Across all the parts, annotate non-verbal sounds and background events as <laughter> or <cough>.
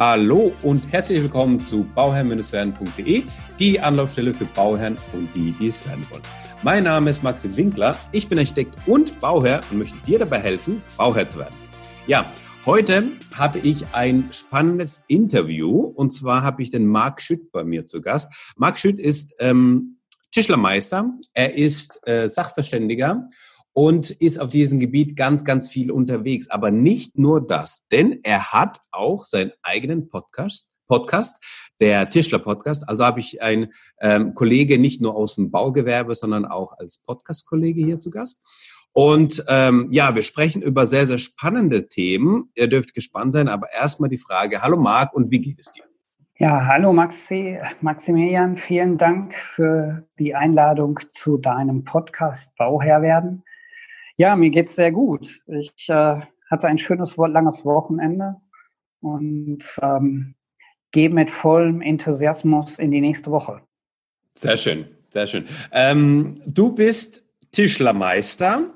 Hallo und herzlich willkommen zu bauherrn-werden.de, die Anlaufstelle für Bauherren und die, die es werden wollen. Mein Name ist Maxim Winkler, ich bin Architekt und Bauherr und möchte dir dabei helfen, Bauherr zu werden. Ja, heute habe ich ein spannendes Interview und zwar habe ich den Marc Schütt bei mir zu Gast. Marc Schütt ist ähm, Tischlermeister, er ist äh, Sachverständiger und ist auf diesem Gebiet ganz, ganz viel unterwegs. Aber nicht nur das, denn er hat auch seinen eigenen Podcast. Podcast, der Tischler-Podcast. Also habe ich einen ähm, Kollege nicht nur aus dem Baugewerbe, sondern auch als Podcast-Kollege hier zu Gast. Und ähm, ja, wir sprechen über sehr, sehr spannende Themen. Ihr dürft gespannt sein, aber erstmal die Frage, hallo Marc und wie geht es dir? Ja, hallo Maxi, Maximilian, vielen Dank für die Einladung zu deinem Podcast Bauherr werden. Ja, mir geht's sehr gut. Ich äh, hatte ein schönes, langes Wochenende und ähm, gehe mit vollem Enthusiasmus in die nächste Woche. Sehr schön, sehr schön. Ähm, du bist Tischlermeister.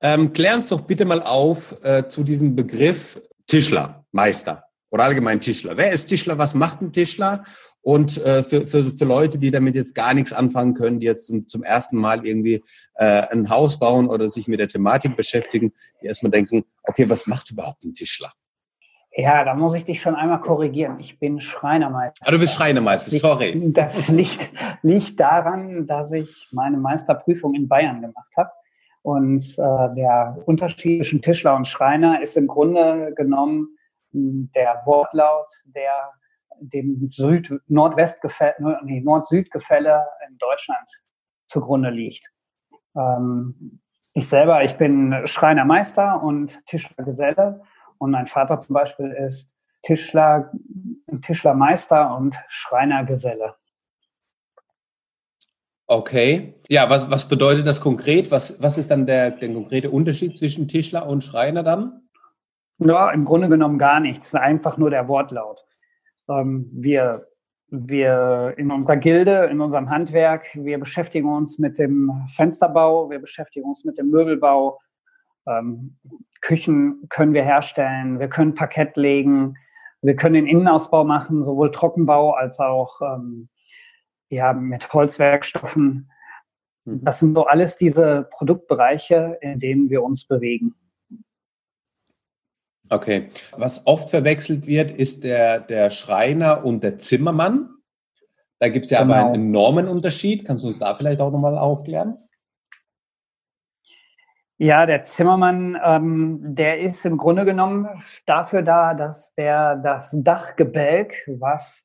Ähm, klär uns doch bitte mal auf äh, zu diesem Begriff Tischlermeister oder allgemein Tischler. Wer ist Tischler? Was macht ein Tischler? Und äh, für, für, für Leute, die damit jetzt gar nichts anfangen können, die jetzt zum, zum ersten Mal irgendwie äh, ein Haus bauen oder sich mit der Thematik beschäftigen, die erstmal denken, okay, was macht überhaupt ein Tischler? Ja, da muss ich dich schon einmal korrigieren. Ich bin Schreinermeister. Ah, du bist Schreinermeister, sorry. Das liegt, liegt daran, dass ich meine Meisterprüfung in Bayern gemacht habe. Und äh, der Unterschied zwischen Tischler und Schreiner ist im Grunde genommen der Wortlaut, der dem Süd-Nordwest-Gefälle, nee, Nord-Süd-Gefälle in Deutschland zugrunde liegt. Ähm, ich selber, ich bin Schreinermeister und Tischlergeselle und mein Vater zum Beispiel ist Tischler, Tischlermeister und Schreinergeselle. Okay. Ja, was, was bedeutet das konkret? Was, was ist dann der, der konkrete Unterschied zwischen Tischler und Schreiner dann? Ja, im Grunde genommen gar nichts, einfach nur der Wortlaut. Ähm, wir, wir in unserer Gilde, in unserem Handwerk, wir beschäftigen uns mit dem Fensterbau, wir beschäftigen uns mit dem Möbelbau. Ähm, Küchen können wir herstellen, wir können Parkett legen, wir können den Innenausbau machen, sowohl Trockenbau als auch ähm, ja, mit Holzwerkstoffen. Mhm. Das sind so alles diese Produktbereiche, in denen wir uns bewegen. Okay. Was oft verwechselt wird, ist der, der Schreiner und der Zimmermann. Da gibt es ja genau. aber einen enormen Unterschied. Kannst du uns da vielleicht auch nochmal aufklären? Ja, der Zimmermann, ähm, der ist im Grunde genommen dafür da, dass der das Dachgebälk, was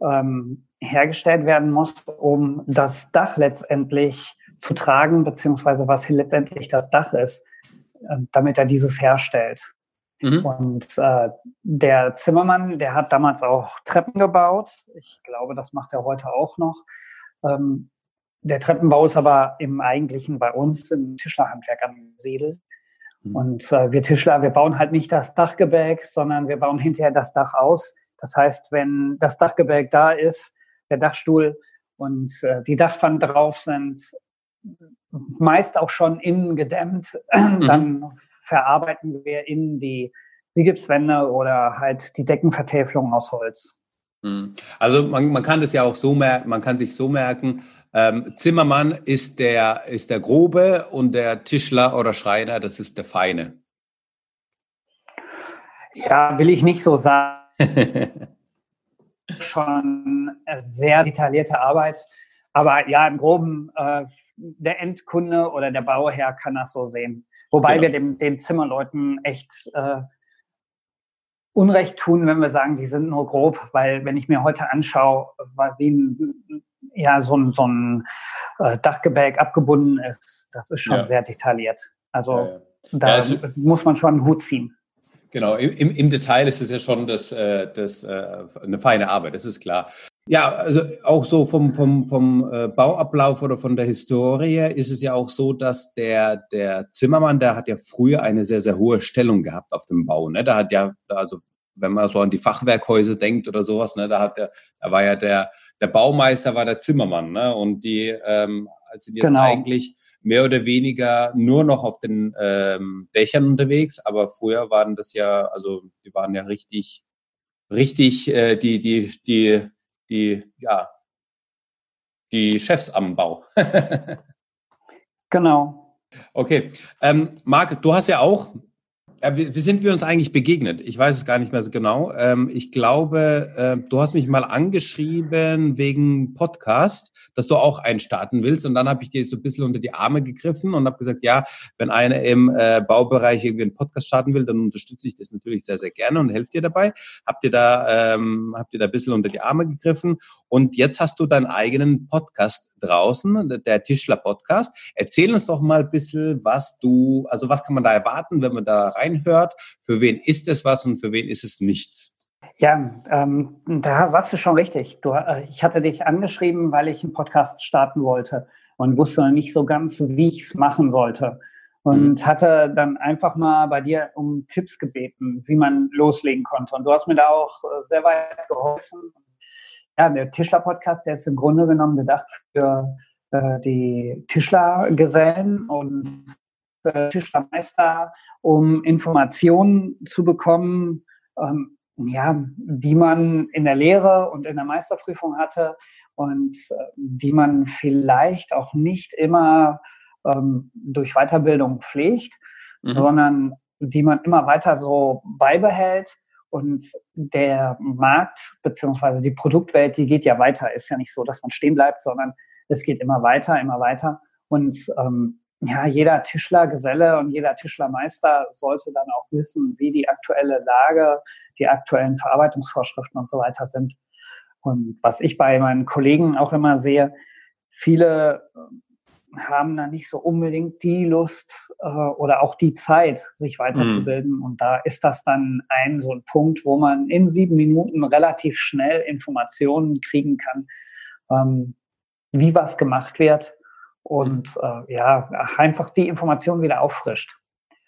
ähm, hergestellt werden muss, um das Dach letztendlich zu tragen, beziehungsweise was letztendlich das Dach ist, äh, damit er dieses herstellt. Mhm. Und äh, der Zimmermann, der hat damals auch Treppen gebaut. Ich glaube, das macht er heute auch noch. Ähm, der Treppenbau ist aber im Eigentlichen bei uns im Tischlerhandwerk angesiedelt. Mhm. Und äh, wir Tischler, wir bauen halt nicht das Dachgebälk, sondern wir bauen hinterher das Dach aus. Das heißt, wenn das Dachgebälk da ist, der Dachstuhl und äh, die Dachpfannen drauf sind, meist auch schon innen gedämmt, <clears throat> mhm. Verarbeiten wir in die Rigipswände oder halt die Deckenvertäfelung aus Holz. Hm. Also man, man kann das ja auch so merken, man kann sich so merken, ähm, Zimmermann ist der, ist der Grobe und der Tischler oder Schreiner, das ist der Feine. Ja, will ich nicht so sagen. <laughs> Schon sehr detaillierte Arbeit. Aber ja, im Groben, äh, der Endkunde oder der Bauherr kann das so sehen. Wobei genau. wir dem, den Zimmerleuten echt äh, Unrecht tun, wenn wir sagen, die sind nur grob, weil wenn ich mir heute anschaue, wie ein, ja, so ein, so ein äh, Dachgebälk abgebunden ist, das ist schon ja. sehr detailliert. Also ja, ja. da also, muss man schon einen Hut ziehen. Genau, im, im Detail ist es ja schon das, äh, das, äh, eine feine Arbeit, das ist klar. Ja, also auch so vom, vom, vom äh, Bauablauf oder von der Historie ist es ja auch so, dass der, der Zimmermann, der hat ja früher eine sehr, sehr hohe Stellung gehabt auf dem Bau. Ne? Da hat ja, also wenn man so an die Fachwerkhäuser denkt oder sowas, ne, da hat der, da war ja der, der Baumeister war der Zimmermann, ne? Und die ähm, sind jetzt genau. eigentlich mehr oder weniger nur noch auf den ähm, Dächern unterwegs, aber früher waren das ja, also die waren ja richtig richtig äh, die, die, die, die, ja, die Chefs am Bau. <laughs> genau. Okay. Ähm, Marc, du hast ja auch wie, wie sind wir uns eigentlich begegnet? Ich weiß es gar nicht mehr so genau. Ähm, ich glaube, äh, du hast mich mal angeschrieben wegen Podcast, dass du auch einen starten willst. Und dann habe ich dir so ein bisschen unter die Arme gegriffen und habe gesagt, ja, wenn einer im äh, Baubereich irgendwie einen Podcast starten will, dann unterstütze ich das natürlich sehr, sehr gerne und helfe dir dabei. Habt ihr da, ähm, habt ihr da ein bisschen unter die Arme gegriffen? Und jetzt hast du deinen eigenen Podcast draußen, der Tischler Podcast. Erzähl uns doch mal ein bisschen, was du, also was kann man da erwarten, wenn man da reinhört? Für wen ist es was und für wen ist es nichts? Ja, ähm, da sagst du schon richtig. Du, äh, ich hatte dich angeschrieben, weil ich einen Podcast starten wollte und wusste noch nicht so ganz, wie ich es machen sollte. Und mhm. hatte dann einfach mal bei dir um Tipps gebeten, wie man loslegen konnte. Und du hast mir da auch äh, sehr weit geholfen ja, der Tischler-Podcast, der ist im Grunde genommen gedacht für äh, die Tischlergesellen und äh, Tischlermeister, um Informationen zu bekommen, ähm, ja, die man in der Lehre und in der Meisterprüfung hatte und äh, die man vielleicht auch nicht immer ähm, durch Weiterbildung pflegt, mhm. sondern die man immer weiter so beibehält und der Markt beziehungsweise die Produktwelt, die geht ja weiter. Ist ja nicht so, dass man stehen bleibt, sondern es geht immer weiter, immer weiter. Und ähm, ja, jeder Tischlergeselle und jeder Tischlermeister sollte dann auch wissen, wie die aktuelle Lage, die aktuellen Verarbeitungsvorschriften und so weiter sind. Und was ich bei meinen Kollegen auch immer sehe, viele haben da nicht so unbedingt die Lust äh, oder auch die Zeit, sich weiterzubilden. Mhm. Und da ist das dann ein so ein Punkt, wo man in sieben Minuten relativ schnell Informationen kriegen kann, ähm, wie was gemacht wird und mhm. äh, ja, einfach die Informationen wieder auffrischt.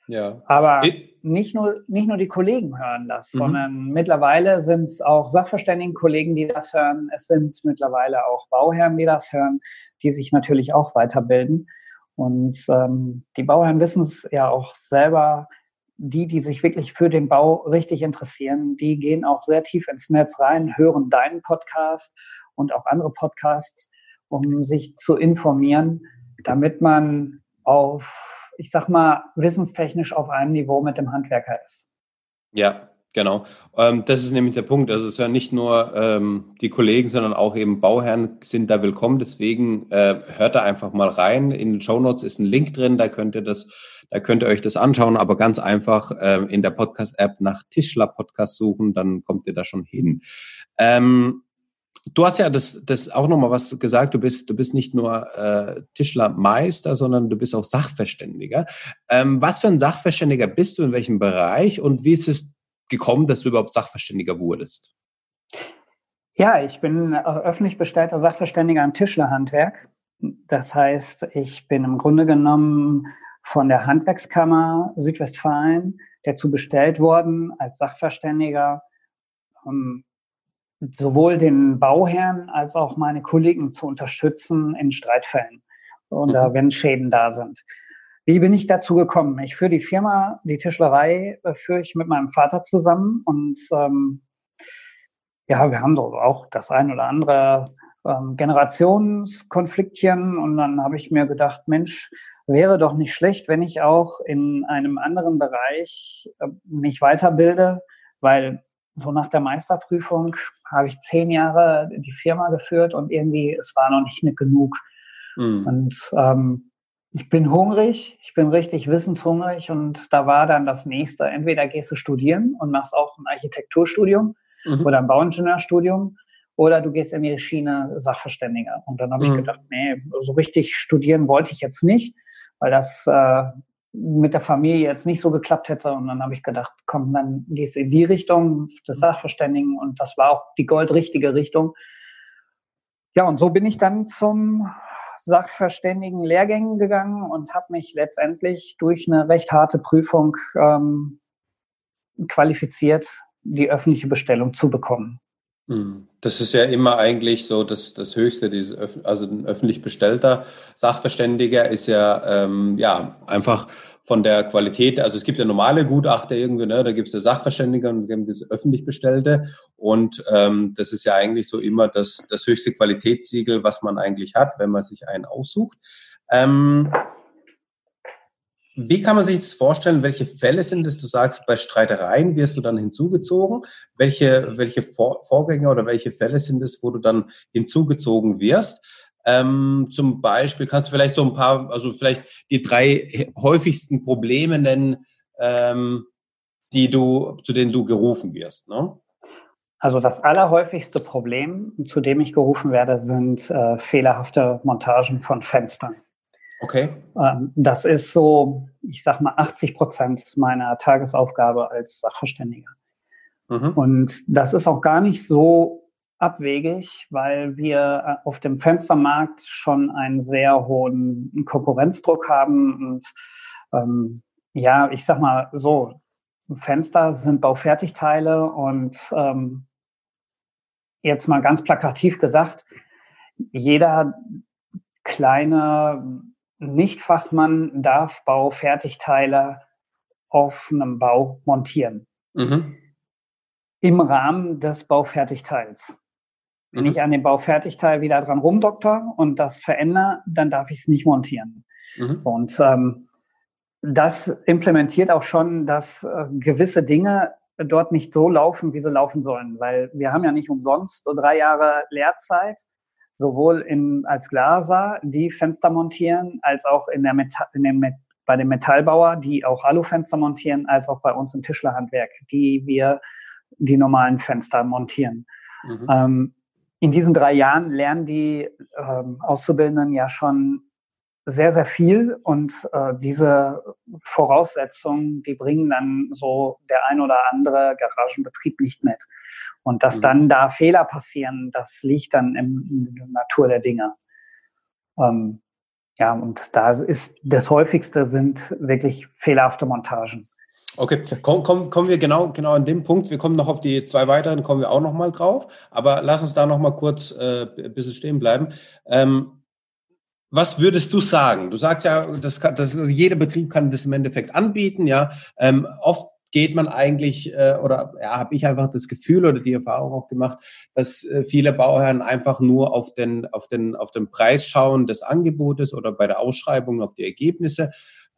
Ja. Aber nicht nur, nicht nur die Kollegen hören das, mhm. sondern mittlerweile sind es auch Sachverständigen-Kollegen, die das hören. Es sind mittlerweile auch Bauherren, die das hören, die sich natürlich auch weiterbilden. Und ähm, die Bauherren wissen es ja auch selber, die, die sich wirklich für den Bau richtig interessieren, die gehen auch sehr tief ins Netz rein, hören deinen Podcast und auch andere Podcasts, um sich zu informieren, damit man auf ich sag mal, wissenstechnisch auf einem Niveau mit dem Handwerker ist. Ja, genau. Ähm, das ist nämlich der Punkt. Also es hören nicht nur ähm, die Kollegen, sondern auch eben Bauherren sind da willkommen. Deswegen äh, hört da einfach mal rein. In den Show Notes ist ein Link drin, da könnt ihr das, da könnt ihr euch das anschauen, aber ganz einfach äh, in der Podcast-App nach Tischler Podcast suchen, dann kommt ihr da schon hin. Ähm, Du hast ja das, das auch nochmal was gesagt. Du bist, du bist nicht nur äh, Tischlermeister, sondern du bist auch Sachverständiger. Ähm, was für ein Sachverständiger bist du in welchem Bereich und wie ist es gekommen, dass du überhaupt Sachverständiger wurdest? Ja, ich bin äh, öffentlich bestellter Sachverständiger im Tischlerhandwerk. Das heißt, ich bin im Grunde genommen von der Handwerkskammer Südwestfalen dazu bestellt worden als Sachverständiger. Um, sowohl den Bauherrn als auch meine Kollegen zu unterstützen in Streitfällen und mhm. wenn Schäden da sind. Wie bin ich dazu gekommen? Ich führe die Firma, die Tischlerei, äh, führe ich mit meinem Vater zusammen und ähm, ja, wir haben so auch das ein oder andere ähm, Generationskonfliktchen und dann habe ich mir gedacht, Mensch, wäre doch nicht schlecht, wenn ich auch in einem anderen Bereich äh, mich weiterbilde, weil so nach der Meisterprüfung habe ich zehn Jahre die Firma geführt und irgendwie, es war noch nicht genug. Mhm. Und ähm, ich bin hungrig, ich bin richtig wissenshungrig und da war dann das nächste, entweder gehst du studieren und machst auch ein Architekturstudium mhm. oder ein Bauingenieurstudium oder du gehst in die Schiene Sachverständiger. Und dann habe mhm. ich gedacht, nee, so richtig studieren wollte ich jetzt nicht, weil das äh, mit der Familie jetzt nicht so geklappt hätte. Und dann habe ich gedacht, komm, dann gehst du in die Richtung des Sachverständigen. Und das war auch die goldrichtige Richtung. Ja, und so bin ich dann zum Sachverständigen Lehrgängen gegangen und habe mich letztendlich durch eine recht harte Prüfung ähm, qualifiziert, die öffentliche Bestellung zu bekommen. Hm. Das ist ja immer eigentlich so das, das Höchste, dieses, also ein öffentlich bestellter Sachverständiger ist ja, ähm, ja einfach von der Qualität, also es gibt ja normale Gutachter irgendwie, ne, da gibt es ja Sachverständige und gibt es öffentlich Bestellte und ähm, das ist ja eigentlich so immer das, das höchste Qualitätssiegel, was man eigentlich hat, wenn man sich einen aussucht. Ähm, wie kann man sich das vorstellen? Welche Fälle sind es? Du sagst, bei Streitereien wirst du dann hinzugezogen. Welche, welche Vor Vorgänge oder welche Fälle sind es, wo du dann hinzugezogen wirst? Ähm, zum Beispiel kannst du vielleicht so ein paar, also vielleicht die drei häufigsten Probleme nennen, ähm, die du, zu denen du gerufen wirst. Ne? Also das allerhäufigste Problem, zu dem ich gerufen werde, sind äh, fehlerhafte Montagen von Fenstern. Okay. Ähm, das ist so, ich sag mal, 80 Prozent meiner Tagesaufgabe als Sachverständiger. Mhm. Und das ist auch gar nicht so abwegig, weil wir äh, auf dem Fenstermarkt schon einen sehr hohen Konkurrenzdruck haben. Und ähm, ja, ich sag mal so, Fenster sind Baufertigteile und ähm, jetzt mal ganz plakativ gesagt, jeder kleine Nichtfachmann darf Baufertigteile auf einem Bau montieren. Mhm. Im Rahmen des Baufertigteils. Wenn mhm. ich an dem Baufertigteil wieder dran rumdoktor und das verändere, dann darf ich es nicht montieren. Mhm. So, und ähm, das implementiert auch schon, dass äh, gewisse Dinge dort nicht so laufen, wie sie laufen sollen. Weil wir haben ja nicht umsonst so drei Jahre Lehrzeit sowohl in, als Glaser, die Fenster montieren, als auch in der Metall, in dem, bei dem Metallbauer, die auch Alufenster montieren, als auch bei uns im Tischlerhandwerk, die wir die normalen Fenster montieren. Mhm. Ähm, in diesen drei Jahren lernen die ähm, Auszubildenden ja schon sehr, sehr viel und äh, diese Voraussetzungen, die bringen dann so der ein oder andere Garagenbetrieb nicht mit. Und dass mhm. dann da Fehler passieren, das liegt dann im, in der Natur der Dinge. Ähm, ja, und da ist das häufigste sind wirklich fehlerhafte Montagen. Okay, komm, komm, kommen wir genau, genau an dem Punkt. Wir kommen noch auf die zwei weiteren, kommen wir auch noch mal drauf. Aber lass uns da noch mal kurz äh, ein bisschen stehen bleiben. Ähm, was würdest du sagen? Du sagst ja, das kann, das, jeder Betrieb kann das im Endeffekt anbieten. Ja, ähm, oft geht man eigentlich äh, oder ja, habe ich einfach das Gefühl oder die Erfahrung auch gemacht, dass äh, viele Bauherren einfach nur auf den auf den auf den Preis schauen des Angebotes oder bei der Ausschreibung auf die Ergebnisse.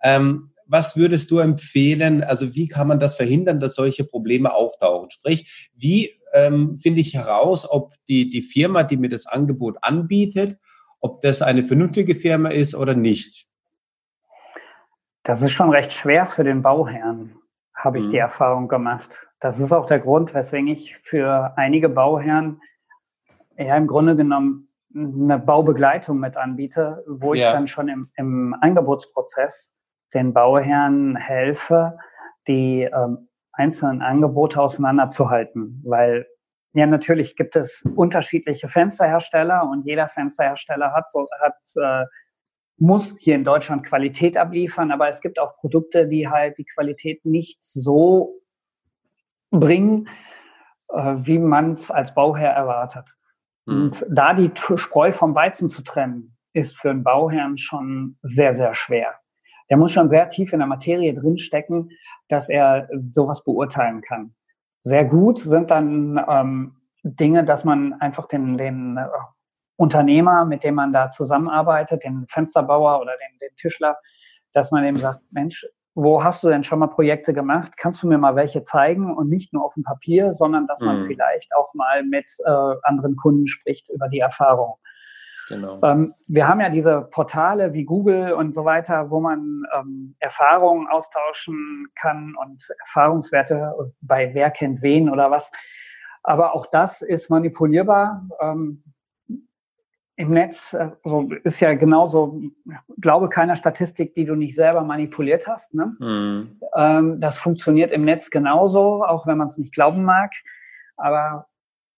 Ähm, was würdest du empfehlen? Also wie kann man das verhindern, dass solche Probleme auftauchen? Sprich, wie ähm, finde ich heraus, ob die die Firma, die mir das Angebot anbietet ob das eine vernünftige Firma ist oder nicht? Das ist schon recht schwer für den Bauherrn, habe ich mhm. die Erfahrung gemacht. Das ist auch der Grund, weswegen ich für einige Bauherren ja im Grunde genommen eine Baubegleitung mit anbiete, wo ja. ich dann schon im, im Angebotsprozess den Bauherren helfe, die ähm, einzelnen Angebote auseinanderzuhalten, weil ja, natürlich gibt es unterschiedliche Fensterhersteller und jeder Fensterhersteller hat, so, hat äh, muss hier in Deutschland Qualität abliefern, aber es gibt auch Produkte, die halt die Qualität nicht so bringen, äh, wie man es als Bauherr erwartet. Mhm. Und da die Spreu vom Weizen zu trennen, ist für einen Bauherrn schon sehr, sehr schwer. Der muss schon sehr tief in der Materie drinstecken, dass er sowas beurteilen kann sehr gut sind dann ähm, Dinge, dass man einfach den, den äh, Unternehmer, mit dem man da zusammenarbeitet, den Fensterbauer oder den, den Tischler, dass man eben sagt, Mensch, wo hast du denn schon mal Projekte gemacht? Kannst du mir mal welche zeigen und nicht nur auf dem Papier, sondern dass man mhm. vielleicht auch mal mit äh, anderen Kunden spricht über die Erfahrung. Genau. Ähm, wir haben ja diese Portale wie Google und so weiter, wo man ähm, Erfahrungen austauschen kann und Erfahrungswerte bei wer kennt wen oder was. Aber auch das ist manipulierbar. Ähm, Im Netz äh, so ist ja genauso, glaube keiner Statistik, die du nicht selber manipuliert hast. Ne? Mhm. Ähm, das funktioniert im Netz genauso, auch wenn man es nicht glauben mag. Aber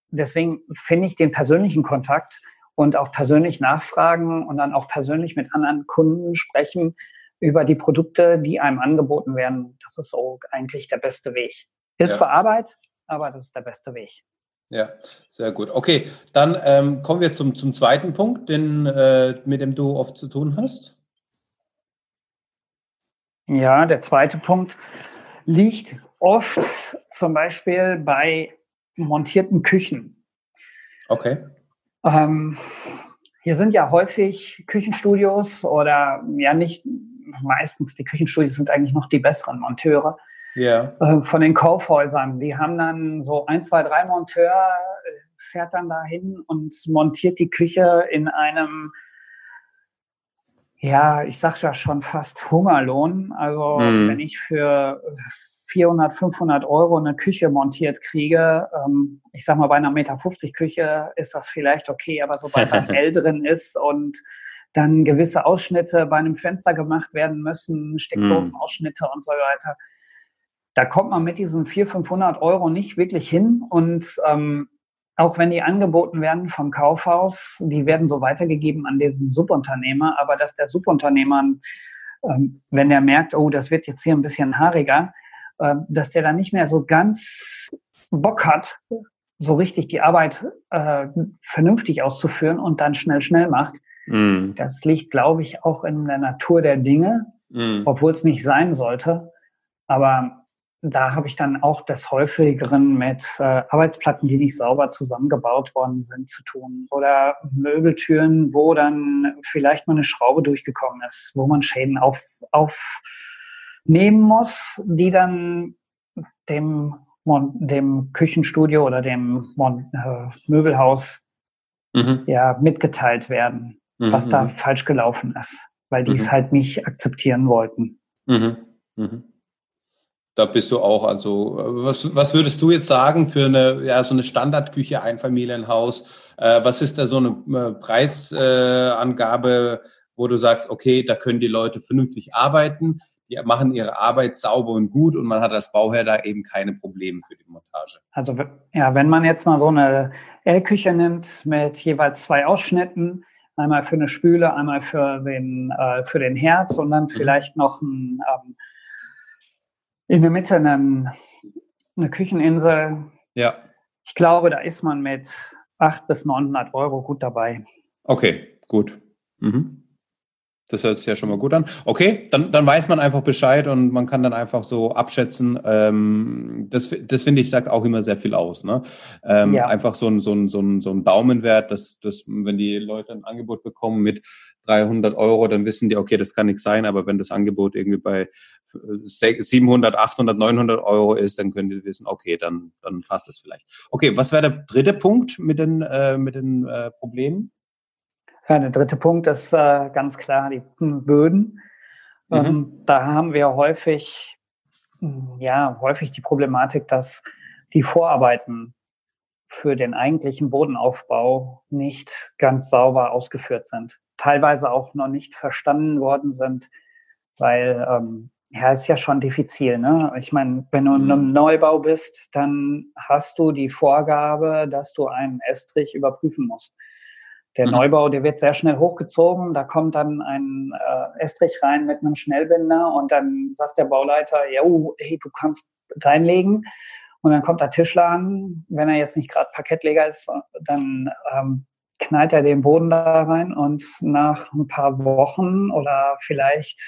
deswegen finde ich den persönlichen Kontakt und auch persönlich nachfragen und dann auch persönlich mit anderen Kunden sprechen über die Produkte, die einem angeboten werden. Das ist so eigentlich der beste Weg. Ist ja. zwar Arbeit, aber das ist der beste Weg. Ja, sehr gut. Okay, dann ähm, kommen wir zum, zum zweiten Punkt, den, äh, mit dem du oft zu tun hast. Ja, der zweite Punkt liegt oft zum Beispiel bei montierten Küchen. Okay. Ähm, hier sind ja häufig Küchenstudios oder ja nicht meistens die Küchenstudios sind eigentlich noch die besseren Monteure. Ja. Äh, von den Kaufhäusern. Die haben dann so ein, zwei, drei Monteur, äh, fährt dann dahin und montiert die Küche in einem, ja, ich sag ja schon fast Hungerlohn. Also mhm. wenn ich für 400, 500 Euro eine Küche montiert kriege, ähm, ich sag mal bei einer Meter 50 Küche ist das vielleicht okay, aber sobald ein <laughs> L drin ist und dann gewisse Ausschnitte bei einem Fenster gemacht werden müssen, Steckdosenausschnitte mm. und so weiter. Da kommt man mit diesen 400, 500 Euro nicht wirklich hin. Und ähm, auch wenn die angeboten werden vom Kaufhaus, die werden so weitergegeben an diesen Subunternehmer, aber dass der Subunternehmer, ähm, wenn der merkt, oh, das wird jetzt hier ein bisschen haariger, dass der dann nicht mehr so ganz Bock hat, so richtig die Arbeit äh, vernünftig auszuführen und dann schnell, schnell macht, Mm. Das liegt, glaube ich, auch in der Natur der Dinge, mm. obwohl es nicht sein sollte. Aber da habe ich dann auch des häufigeren mit äh, Arbeitsplatten, die nicht sauber zusammengebaut worden sind, zu tun. Oder Möbeltüren, wo dann vielleicht mal eine Schraube durchgekommen ist, wo man Schäden auf, aufnehmen muss, die dann dem, dem Küchenstudio oder dem äh, Möbelhaus mhm. ja, mitgeteilt werden mhm. was da mhm. falsch gelaufen ist, weil die mhm. es halt nicht akzeptieren wollten. Mhm. mhm. Da bist du auch, also was, was würdest du jetzt sagen für eine, ja, so eine Standardküche, Einfamilienhaus? Äh, was ist da so eine äh, Preisangabe, äh, wo du sagst, okay, da können die Leute vernünftig arbeiten, die machen ihre Arbeit sauber und gut und man hat als Bauherr da eben keine Probleme für die Montage. Also ja, wenn man jetzt mal so eine L-Küche nimmt mit jeweils zwei Ausschnitten, einmal für eine Spüle, einmal für den, äh, für den Herz und dann mhm. vielleicht noch ein, ähm, in der Mitte einen, eine Kücheninsel. Ja. Ich glaube, da ist man mit 800 bis 900 Euro gut dabei. Okay, gut. Mhm. Das hört sich ja schon mal gut an. Okay, dann, dann weiß man einfach Bescheid und man kann dann einfach so abschätzen. Ähm, das das finde ich, sagt auch immer sehr viel aus. Ne? Ähm, ja. Einfach so ein, so, ein, so, ein, so ein Daumenwert, dass, dass wenn die Leute ein Angebot bekommen mit 300 Euro, dann wissen die, okay, das kann nicht sein. Aber wenn das Angebot irgendwie bei 700, 800, 900 Euro ist, dann können die wissen, okay, dann, dann passt das vielleicht. Okay, was wäre der dritte Punkt mit den, äh, mit den äh, Problemen? Ja, der dritte Punkt ist äh, ganz klar die Böden. Mhm. Ähm, da haben wir häufig, hm, ja, häufig die Problematik, dass die Vorarbeiten für den eigentlichen Bodenaufbau nicht ganz sauber ausgeführt sind. Teilweise auch noch nicht verstanden worden sind, weil ähm, ja, ist ja schon diffizil. Ne? Ich meine, wenn du in einem mhm. Neubau bist, dann hast du die Vorgabe, dass du einen Estrich überprüfen musst. Der mhm. Neubau, der wird sehr schnell hochgezogen. Da kommt dann ein äh, Estrich rein mit einem Schnellbinder und dann sagt der Bauleiter, ja, oh, hey, du kannst reinlegen. Und dann kommt der Tischler an. Wenn er jetzt nicht gerade Parkettleger ist, dann ähm, knallt er den Boden da rein und nach ein paar Wochen oder vielleicht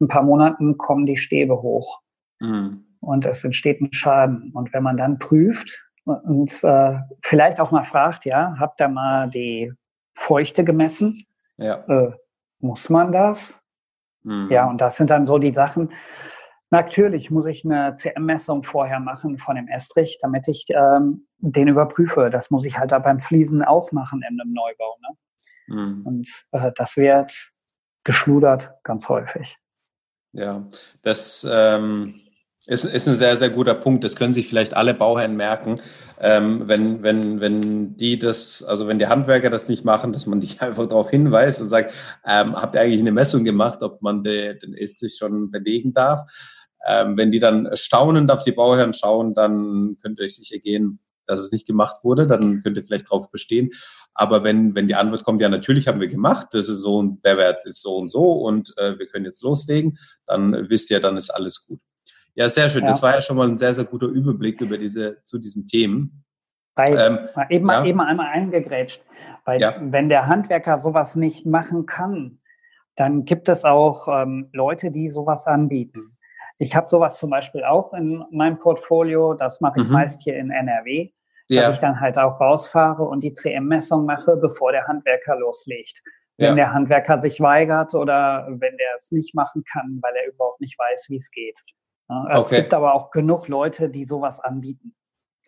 ein paar Monaten kommen die Stäbe hoch. Mhm. Und es entsteht ein Schaden. Und wenn man dann prüft und äh, vielleicht auch mal fragt, ja, habt ihr mal die Feuchte gemessen. Ja. Äh, muss man das? Mhm. Ja, und das sind dann so die Sachen. Natürlich muss ich eine CM-Messung vorher machen von dem Estrich, damit ich ähm, den überprüfe. Das muss ich halt da beim Fliesen auch machen in einem Neubau. Ne? Mhm. Und äh, das wird geschludert ganz häufig. Ja, das ähm, ist, ist ein sehr, sehr guter Punkt. Das können sich vielleicht alle Bauherren merken. Ähm, wenn, wenn, wenn die das, also wenn die Handwerker das nicht machen, dass man <laughs> dich einfach darauf hinweist und sagt, ähm, habt ihr eigentlich eine Messung gemacht, ob man de, den Esstisch schon belegen darf? Ähm, wenn die dann staunend auf die Bauherren schauen, dann könnt ihr euch sicher gehen, dass es nicht gemacht wurde, dann könnt ihr vielleicht drauf bestehen. Aber wenn, wenn die Antwort kommt, ja, natürlich haben wir gemacht, das ist so und der Wert ist so und so und äh, wir können jetzt loslegen, dann wisst ihr, dann ist alles gut. Ja, sehr schön. Ja. Das war ja schon mal ein sehr, sehr guter Überblick über diese, zu diesen Themen. Weil, ähm, eben, ja. eben einmal eingegrätscht. Weil ja. wenn der Handwerker sowas nicht machen kann, dann gibt es auch ähm, Leute, die sowas anbieten. Ich habe sowas zum Beispiel auch in meinem Portfolio. Das mache ich mhm. meist hier in NRW, ja. dass ich dann halt auch rausfahre und die CM-Messung mache, bevor der Handwerker loslegt. Wenn ja. der Handwerker sich weigert oder wenn der es nicht machen kann, weil er überhaupt nicht weiß, wie es geht. Ja, es gibt aber auch genug Leute, die sowas anbieten.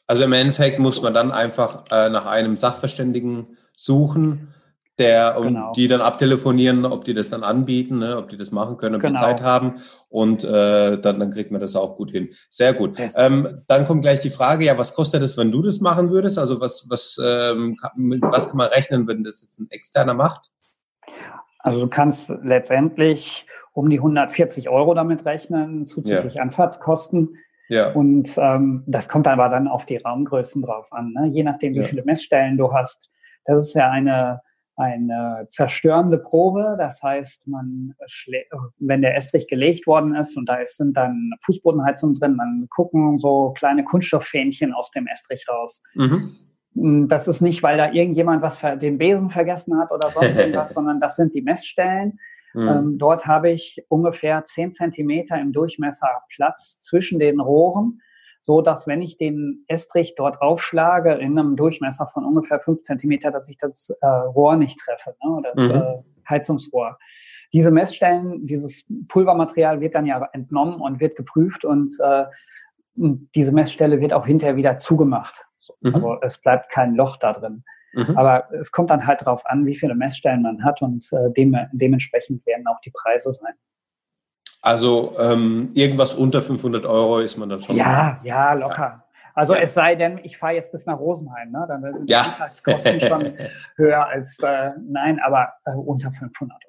Also im Endeffekt muss man dann einfach äh, nach einem Sachverständigen suchen, der und genau. die dann abtelefonieren, ob die das dann anbieten, ne, ob die das machen können, ob genau. die Zeit haben und äh, dann, dann kriegt man das auch gut hin. Sehr gut. Ähm, dann kommt gleich die Frage, ja, was kostet es, wenn du das machen würdest? Also was, was, ähm, mit was kann man rechnen, wenn das jetzt ein externer macht? Also du kannst letztendlich um die 140 Euro damit rechnen, zuzüglich ja. Anfahrtskosten. Ja. Und ähm, das kommt aber dann auf die Raumgrößen drauf an. Ne? Je nachdem, wie ja. viele Messstellen du hast. Das ist ja eine eine zerstörende Probe. Das heißt, man wenn der Estrich gelegt worden ist und da sind dann Fußbodenheizungen drin, dann gucken so kleine Kunststofffähnchen aus dem Estrich raus. Mhm. Hm, das ist nicht, weil da irgendjemand was für den Besen vergessen hat oder sonst <laughs> irgendwas, sondern das sind die Messstellen. Mhm. Ähm, dort habe ich ungefähr zehn Zentimeter im Durchmesser Platz zwischen den Rohren so dass wenn ich den Estrich dort aufschlage in einem Durchmesser von ungefähr fünf Zentimeter, dass ich das äh, Rohr nicht treffe, ne, das mhm. äh, Heizungsrohr. Diese Messstellen, dieses Pulvermaterial wird dann ja entnommen und wird geprüft und äh, diese Messstelle wird auch hinterher wieder zugemacht. Mhm. Also es bleibt kein Loch da drin. Mhm. Aber es kommt dann halt darauf an, wie viele Messstellen man hat und äh, dem, dementsprechend werden auch die Preise sein. Also ähm, irgendwas unter 500 Euro ist man dann schon. Ja, ja, locker. Also ja. es sei denn, ich fahre jetzt bis nach Rosenheim, ne? dann sind ja. die Kosten <laughs> schon höher als, äh, nein, aber äh, unter 500 Euro.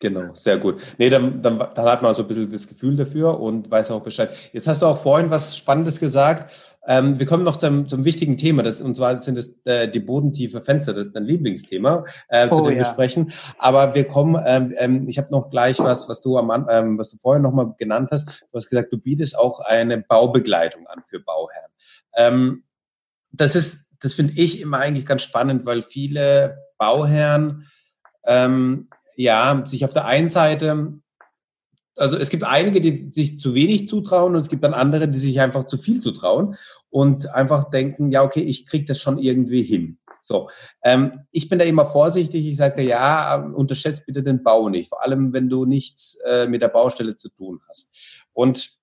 Genau, sehr gut. Nee, dann, dann, dann hat man so ein bisschen das Gefühl dafür und weiß auch Bescheid. Jetzt hast du auch vorhin was Spannendes gesagt. Ähm, wir kommen noch zum, zum wichtigen Thema, das, und zwar sind es äh, die bodentiefe Fenster, das ist dein Lieblingsthema, äh, zu oh, dem ja. wir sprechen. Aber wir kommen, ähm, ähm, ich habe noch gleich was, was du am ähm, was du vorher nochmal genannt hast. Du hast gesagt, du bietest auch eine Baubegleitung an für Bauherren. Ähm, das ist, das finde ich immer eigentlich ganz spannend, weil viele Bauherren ähm, ja sich auf der einen Seite also es gibt einige, die sich zu wenig zutrauen und es gibt dann andere, die sich einfach zu viel zutrauen und einfach denken, ja, okay, ich kriege das schon irgendwie hin. So, ähm, ich bin da immer vorsichtig. Ich sage, ja, unterschätzt bitte den Bau nicht, vor allem wenn du nichts äh, mit der Baustelle zu tun hast. Und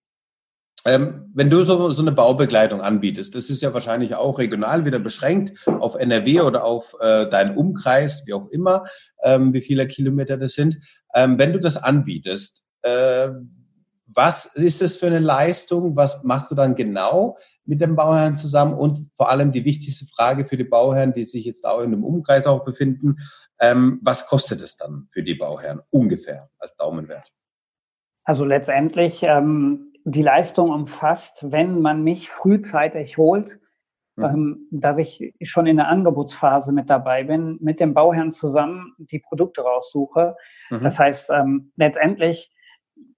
ähm, wenn du so, so eine Baubegleitung anbietest, das ist ja wahrscheinlich auch regional wieder beschränkt auf NRW oder auf äh, deinen Umkreis, wie auch immer, ähm, wie viele Kilometer das sind. Ähm, wenn du das anbietest, äh, was ist das für eine Leistung? Was machst du dann genau mit dem Bauherrn zusammen? Und vor allem die wichtigste Frage für die Bauherren, die sich jetzt auch in einem Umkreis auch befinden, ähm, was kostet es dann für die Bauherren ungefähr als Daumenwert? Also letztendlich ähm, die Leistung umfasst, wenn man mich frühzeitig holt, mhm. ähm, dass ich schon in der Angebotsphase mit dabei bin, mit dem Bauherrn zusammen die Produkte raussuche. Mhm. Das heißt, ähm, letztendlich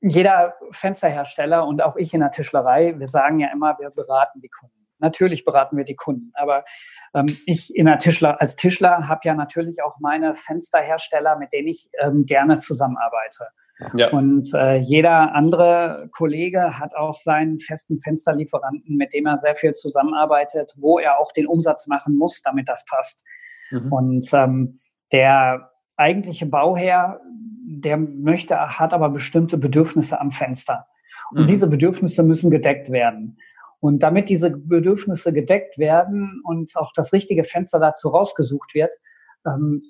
jeder Fensterhersteller und auch ich in der Tischlerei, wir sagen ja immer, wir beraten die Kunden. Natürlich beraten wir die Kunden, aber ähm, ich in der Tischler, als Tischler habe ja natürlich auch meine Fensterhersteller, mit denen ich ähm, gerne zusammenarbeite. Ja. Und äh, jeder andere Kollege hat auch seinen festen Fensterlieferanten, mit dem er sehr viel zusammenarbeitet, wo er auch den Umsatz machen muss, damit das passt. Mhm. Und ähm, der eigentliche Bauherr, der möchte, hat aber bestimmte Bedürfnisse am Fenster. Und mhm. diese Bedürfnisse müssen gedeckt werden. Und damit diese Bedürfnisse gedeckt werden und auch das richtige Fenster dazu rausgesucht wird, ähm,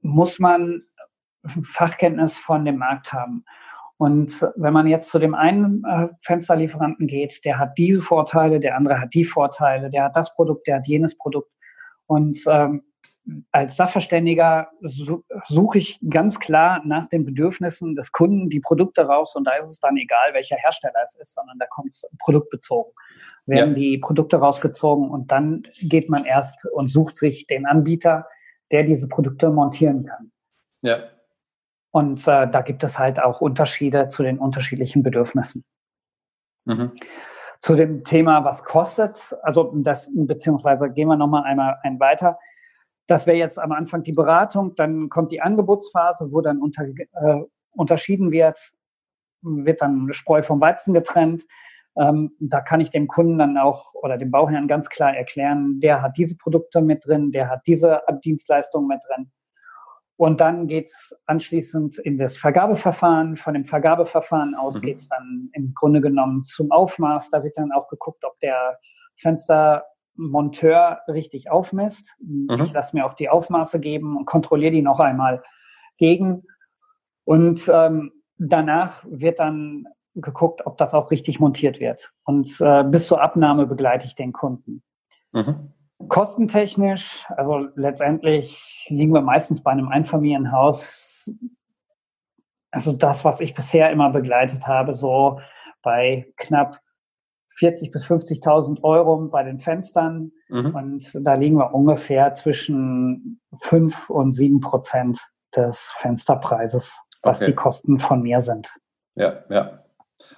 muss man Fachkenntnis von dem Markt haben. Und wenn man jetzt zu dem einen äh, Fensterlieferanten geht, der hat die Vorteile, der andere hat die Vorteile, der hat das Produkt, der hat jenes Produkt. Und ähm, als Sachverständiger suche ich ganz klar nach den Bedürfnissen des Kunden die Produkte raus und da ist es dann egal, welcher Hersteller es ist, sondern da kommt es produktbezogen. Werden ja. die Produkte rausgezogen und dann geht man erst und sucht sich den Anbieter, der diese Produkte montieren kann. Ja. Und äh, da gibt es halt auch Unterschiede zu den unterschiedlichen Bedürfnissen. Mhm. Zu dem Thema, was kostet, also das, beziehungsweise gehen wir nochmal einmal ein weiter. Das wäre jetzt am Anfang die Beratung, dann kommt die Angebotsphase, wo dann unter, äh, unterschieden wird, wird dann Spreu vom Weizen getrennt. Ähm, da kann ich dem Kunden dann auch oder dem Bauherrn ganz klar erklären, der hat diese Produkte mit drin, der hat diese Dienstleistungen mit drin. Und dann geht's anschließend in das Vergabeverfahren. Von dem Vergabeverfahren aus mhm. geht's dann im Grunde genommen zum Aufmaß. Da wird dann auch geguckt, ob der Fenstermonteur richtig aufmisst. Mhm. Ich lasse mir auch die Aufmaße geben und kontrolliere die noch einmal gegen. Und ähm, danach wird dann geguckt, ob das auch richtig montiert wird. Und äh, bis zur Abnahme begleite ich den Kunden. Mhm. Kostentechnisch, also letztendlich liegen wir meistens bei einem Einfamilienhaus, also das, was ich bisher immer begleitet habe, so bei knapp 40 bis 50.000 Euro bei den Fenstern. Mhm. Und da liegen wir ungefähr zwischen 5 und 7 Prozent des Fensterpreises, was okay. die Kosten von mir sind. Ja, ja.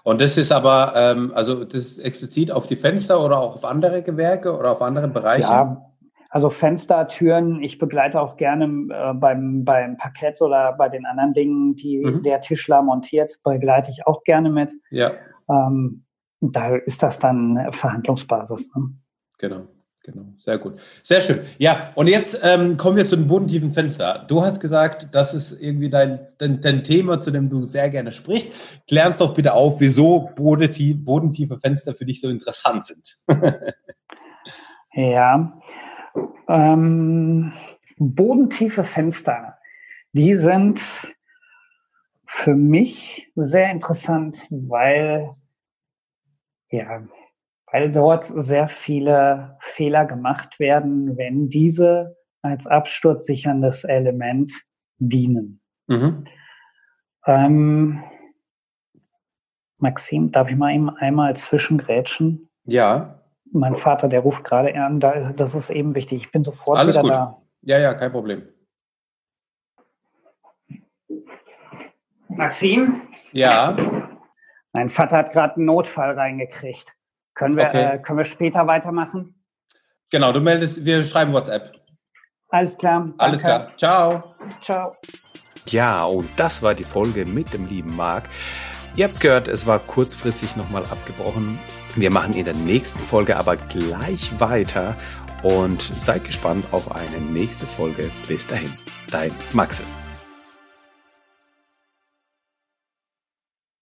Und das ist aber, ähm, also das ist explizit auf die Fenster oder auch auf andere Gewerke oder auf andere Bereiche? Ja, also Fenster, Türen, ich begleite auch gerne äh, beim, beim Parkett oder bei den anderen Dingen, die mhm. der Tischler montiert, begleite ich auch gerne mit. Ja. Ähm, da ist das dann Verhandlungsbasis. Ne? Genau. Genau, sehr gut. Sehr schön. Ja, und jetzt ähm, kommen wir zu dem bodentiefen Fenster. Du hast gesagt, das ist irgendwie dein, dein, dein Thema, zu dem du sehr gerne sprichst. Klär uns doch bitte auf, wieso bodentief, bodentiefe Fenster für dich so interessant sind. <laughs> ja, ähm, bodentiefe Fenster, die sind für mich sehr interessant, weil ja, weil dort sehr viele Fehler gemacht werden, wenn diese als absturzsicherndes Element dienen. Mhm. Ähm, Maxim, darf ich mal eben einmal zwischengrätschen? Ja. Mein Vater, der ruft gerade an, da, das ist eben wichtig. Ich bin sofort Alles wieder gut. da. Ja, ja, kein Problem. Maxim? Ja. Mein Vater hat gerade einen Notfall reingekriegt. Können wir, okay. äh, können wir später weitermachen? Genau, du meldest, wir schreiben WhatsApp. Alles klar. Danke. Alles klar. Ciao. Ciao. Ja, und das war die Folge mit dem lieben Marc. Ihr habt es gehört, es war kurzfristig nochmal abgebrochen. Wir machen in der nächsten Folge aber gleich weiter und seid gespannt auf eine nächste Folge. Bis dahin, dein Maxe.